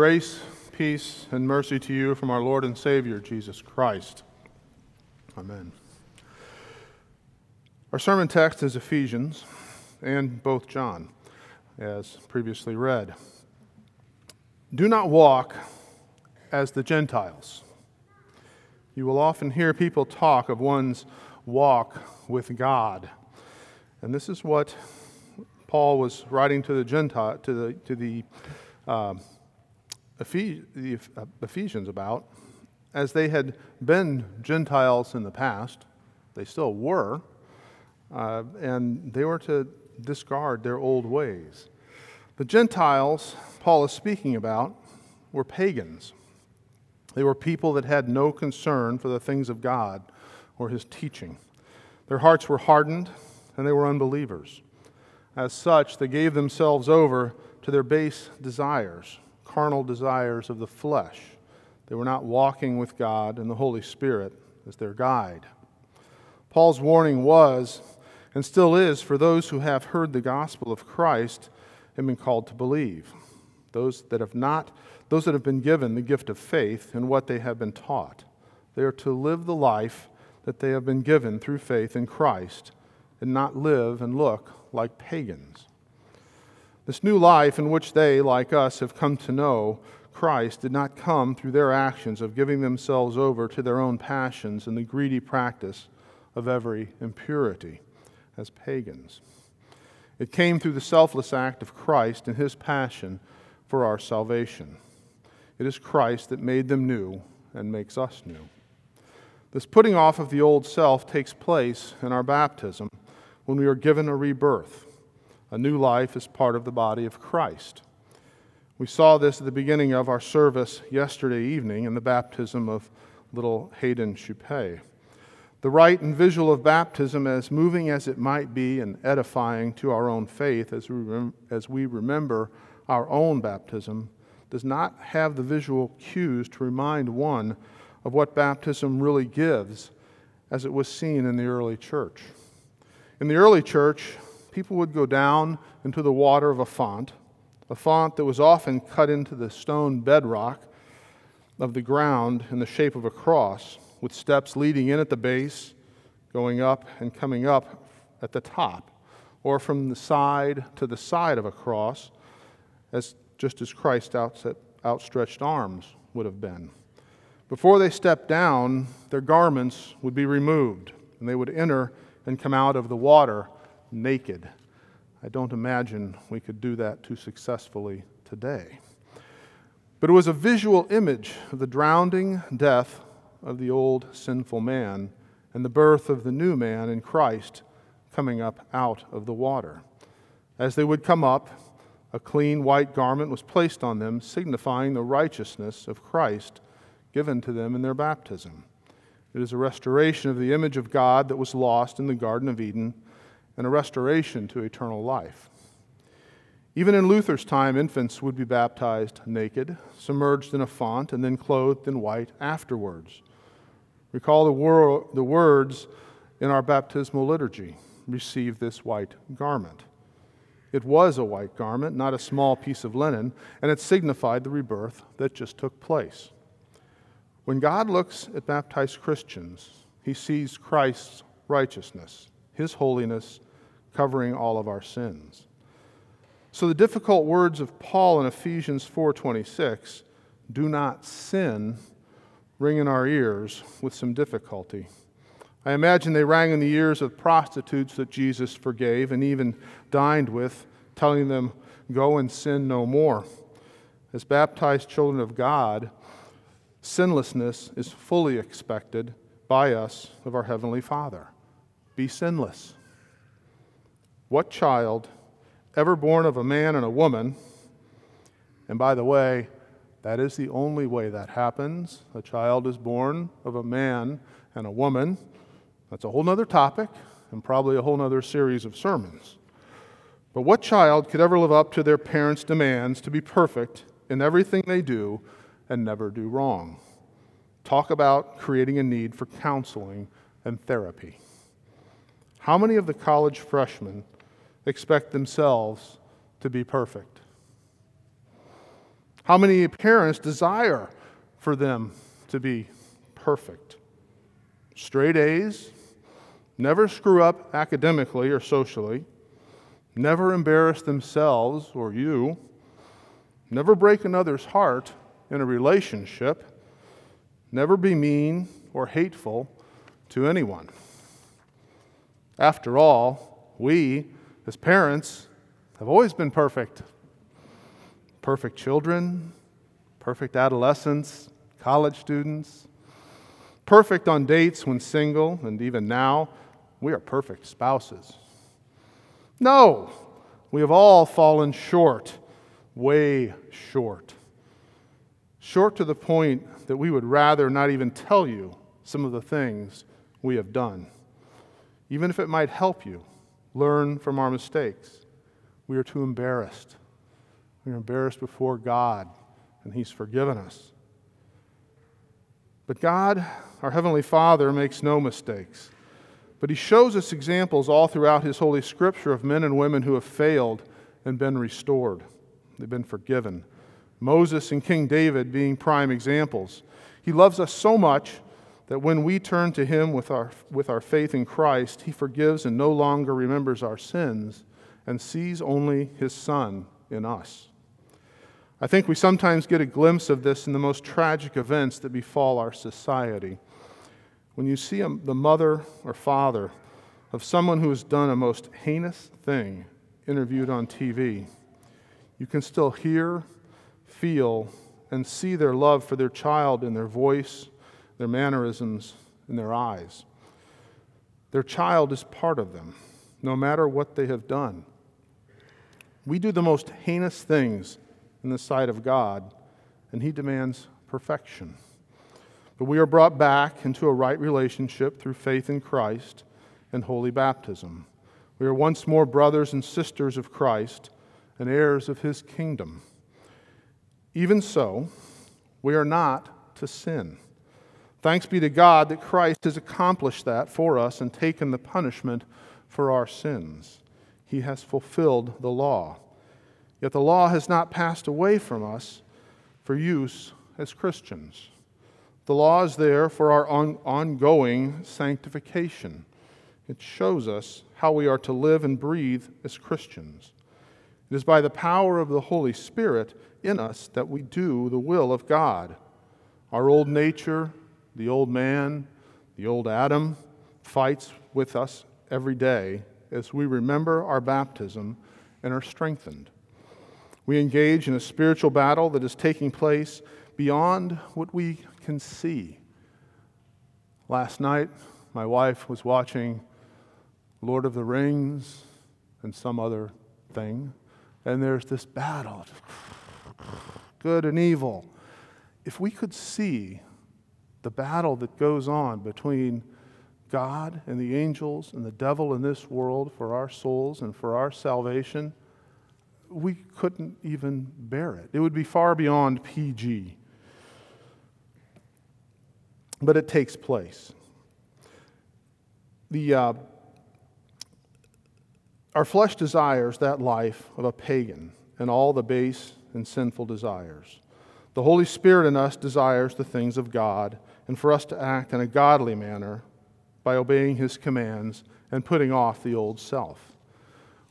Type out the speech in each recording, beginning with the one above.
Grace, peace, and mercy to you from our Lord and Savior, Jesus Christ. Amen. Our sermon text is Ephesians and both John, as previously read. Do not walk as the Gentiles. You will often hear people talk of one's walk with God. And this is what Paul was writing to the Gentile, to the, to the, uh, the uh, Ephesians about, as they had been Gentiles in the past. They still were. Uh, and they were to discard their old ways. The Gentiles Paul is speaking about were pagans. They were people that had no concern for the things of God or his teaching. Their hearts were hardened and they were unbelievers. As such, they gave themselves over to their base desires, carnal desires of the flesh. They were not walking with God and the Holy Spirit as their guide. Paul's warning was and still is for those who have heard the gospel of Christ and been called to believe. Those that have not, those that have been given the gift of faith in what they have been taught. They are to live the life that they have been given through faith in Christ and not live and look like pagans. This new life in which they, like us, have come to know Christ did not come through their actions of giving themselves over to their own passions and the greedy practice of every impurity as pagans. It came through the selfless act of Christ and his passion for our salvation. It is Christ that made them new and makes us new. This putting off of the old self takes place in our baptism when we are given a rebirth. A new life as part of the body of Christ. We saw this at the beginning of our service yesterday evening in the baptism of little Hayden Choupet. The rite and visual of baptism, as moving as it might be and edifying to our own faith as we, as we remember our own baptism, does not have the visual cues to remind one of what baptism really gives as it was seen in the early church. In the early church, people would go down into the water of a font, a font that was often cut into the stone bedrock of the ground in the shape of a cross with steps leading in at the base, going up and coming up at the top, or from the side to the side of a cross, as just as Christ's outstretched arms would have been. Before they stepped down, their garments would be removed, and they would enter and come out of the water naked. I don't imagine we could do that too successfully today. But it was a visual image of the drowning death of the old sinful man and the birth of the new man in Christ coming up out of the water. As they would come up, a clean white garment was placed on them, signifying the righteousness of Christ given to them in their baptism. It is a restoration of the image of God that was lost in the Garden of Eden and a restoration to eternal life. Even in Luther's time, infants would be baptized naked, submerged in a font, and then clothed in white afterwards. Recall the, wor- the words in our baptismal liturgy receive this white garment. It was a white garment, not a small piece of linen, and it signified the rebirth that just took place. When God looks at baptized Christians, he sees Christ's righteousness, his holiness covering all of our sins. So the difficult words of Paul in Ephesians 4:26, do not sin ring in our ears with some difficulty. I imagine they rang in the ears of prostitutes that Jesus forgave and even dined with, telling them, Go and sin no more. As baptized children of God, sinlessness is fully expected by us of our Heavenly Father. Be sinless. What child, ever born of a man and a woman, and by the way, that is the only way that happens. A child is born of a man and a woman. That's a whole other topic and probably a whole other series of sermons. But what child could ever live up to their parents' demands to be perfect in everything they do and never do wrong? Talk about creating a need for counseling and therapy. How many of the college freshmen expect themselves to be perfect? How many parents desire for them to be perfect? Straight A's, never screw up academically or socially, never embarrass themselves or you, never break another's heart in a relationship, never be mean or hateful to anyone. After all, we, as parents, have always been perfect. Perfect children, perfect adolescents, college students, perfect on dates when single, and even now, we are perfect spouses. No, we have all fallen short, way short. Short to the point that we would rather not even tell you some of the things we have done. Even if it might help you learn from our mistakes, we are too embarrassed. We are embarrassed before God, and He's forgiven us. But God, our Heavenly Father, makes no mistakes. But he shows us examples all throughout his Holy Scripture of men and women who have failed and been restored. They've been forgiven. Moses and King David being prime examples. He loves us so much that when we turn to him with our, with our faith in Christ, he forgives and no longer remembers our sins and sees only his Son in us. I think we sometimes get a glimpse of this in the most tragic events that befall our society. When you see a, the mother or father of someone who has done a most heinous thing interviewed on TV, you can still hear, feel, and see their love for their child in their voice, their mannerisms, in their eyes. Their child is part of them, no matter what they have done. We do the most heinous things in the sight of God, and He demands perfection. But we are brought back into a right relationship through faith in Christ and holy baptism. We are once more brothers and sisters of Christ and heirs of his kingdom. Even so, we are not to sin. Thanks be to God that Christ has accomplished that for us and taken the punishment for our sins. He has fulfilled the law. Yet the law has not passed away from us for use as Christians. The law is there for our on, ongoing sanctification. It shows us how we are to live and breathe as Christians. It is by the power of the Holy Spirit in us that we do the will of God. Our old nature, the old man, the old Adam, fights with us every day as we remember our baptism and are strengthened. We engage in a spiritual battle that is taking place beyond what we can see. Last night, my wife was watching Lord of the Rings and some other thing, and there's this battle good and evil. If we could see the battle that goes on between God and the angels and the devil in this world for our souls and for our salvation, we couldn't even bear it. It would be far beyond PG but it takes place. The, uh, our flesh desires that life of a pagan and all the base and sinful desires. The Holy Spirit in us desires the things of God and for us to act in a godly manner by obeying His commands and putting off the old self.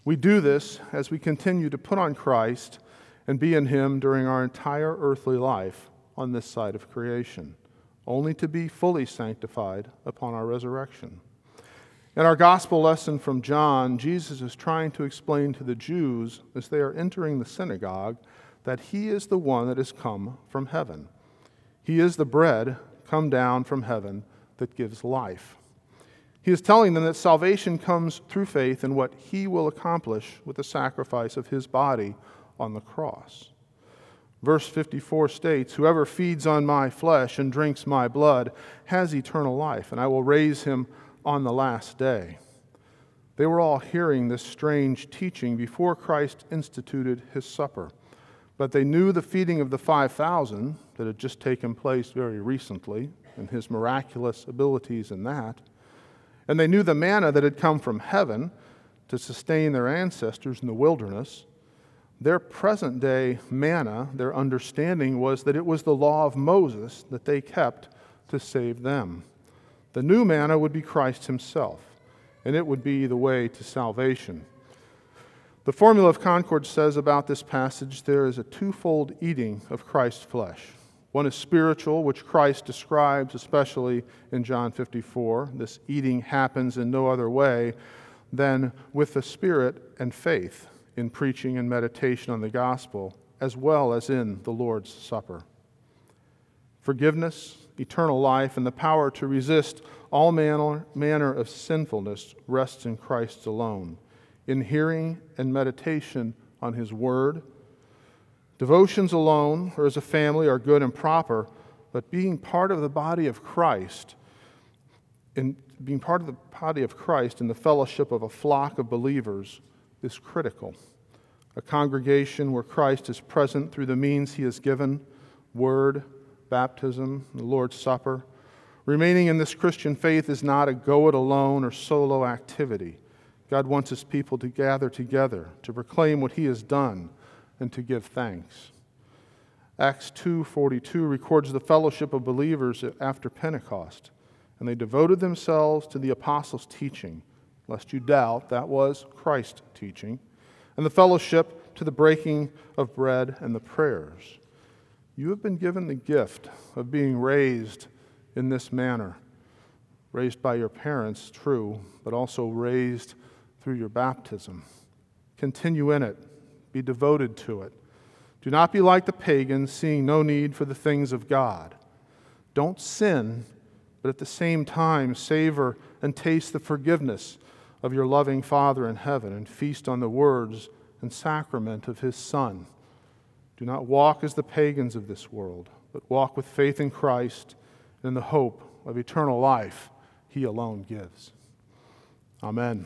We do this as we continue to put on Christ and be in Him during our entire earthly life on this side of creation only to be fully sanctified upon our resurrection. In our gospel lesson from John, Jesus is trying to explain to the Jews as they are entering the synagogue that he is the one that has come from heaven. He is the bread come down from heaven that gives life. He is telling them that salvation comes through faith in what he will accomplish with the sacrifice of his body on the cross. Verse 54 states, Whoever feeds on my flesh and drinks my blood has eternal life, and I will raise him on the last day. They were all hearing this strange teaching before Christ instituted his supper. But they knew the feeding of the 5,000 that had just taken place very recently and his miraculous abilities in that. And they knew the manna that had come from heaven to sustain their ancestors in the wilderness Their present day manna, their understanding was that it was the law of Moses that they kept to save them. The new manna would be Christ himself, and it would be the way to salvation. The Formula of Concord says about this passage there is a twofold eating of Christ's flesh. One is spiritual, which Christ describes especially in John 54. This eating happens in no other way than with the Spirit and faith in preaching and meditation on the gospel, as well as in the Lord's Supper. Forgiveness, eternal life, and the power to resist all manner, of sinfulness rests in Christ alone, in hearing and meditation on His Word. Devotions alone, or as a family, are good and proper, but being part of the body of Christ, in being part of the body of Christ in the fellowship of a flock of believers is critical. A congregation where Christ is present through the means he has given word, baptism, the Lord's Supper. Remaining in this Christian faith is not a go it alone or solo activity. God wants his people to gather together, to proclaim what he has done, and to give thanks. Acts 2:42 records the fellowship of believers after Pentecost, and they devoted themselves to the apostles' teaching, lest you doubt that was Christ's teaching, and the fellowship to the breaking of bread and the prayers. You have been given the gift of being raised in this manner. Raised by your parents, true, but also raised through your baptism. Continue in it, be devoted to it. Do not be like the pagans, seeing no need for the things of God. Don't sin, but at the same time savor and taste the forgiveness of your loving Father in heaven and feast on the words and sacrament of his Son. Do not walk as the pagans of this world, but walk with faith in Christ and in the hope of eternal life he alone gives. Amen.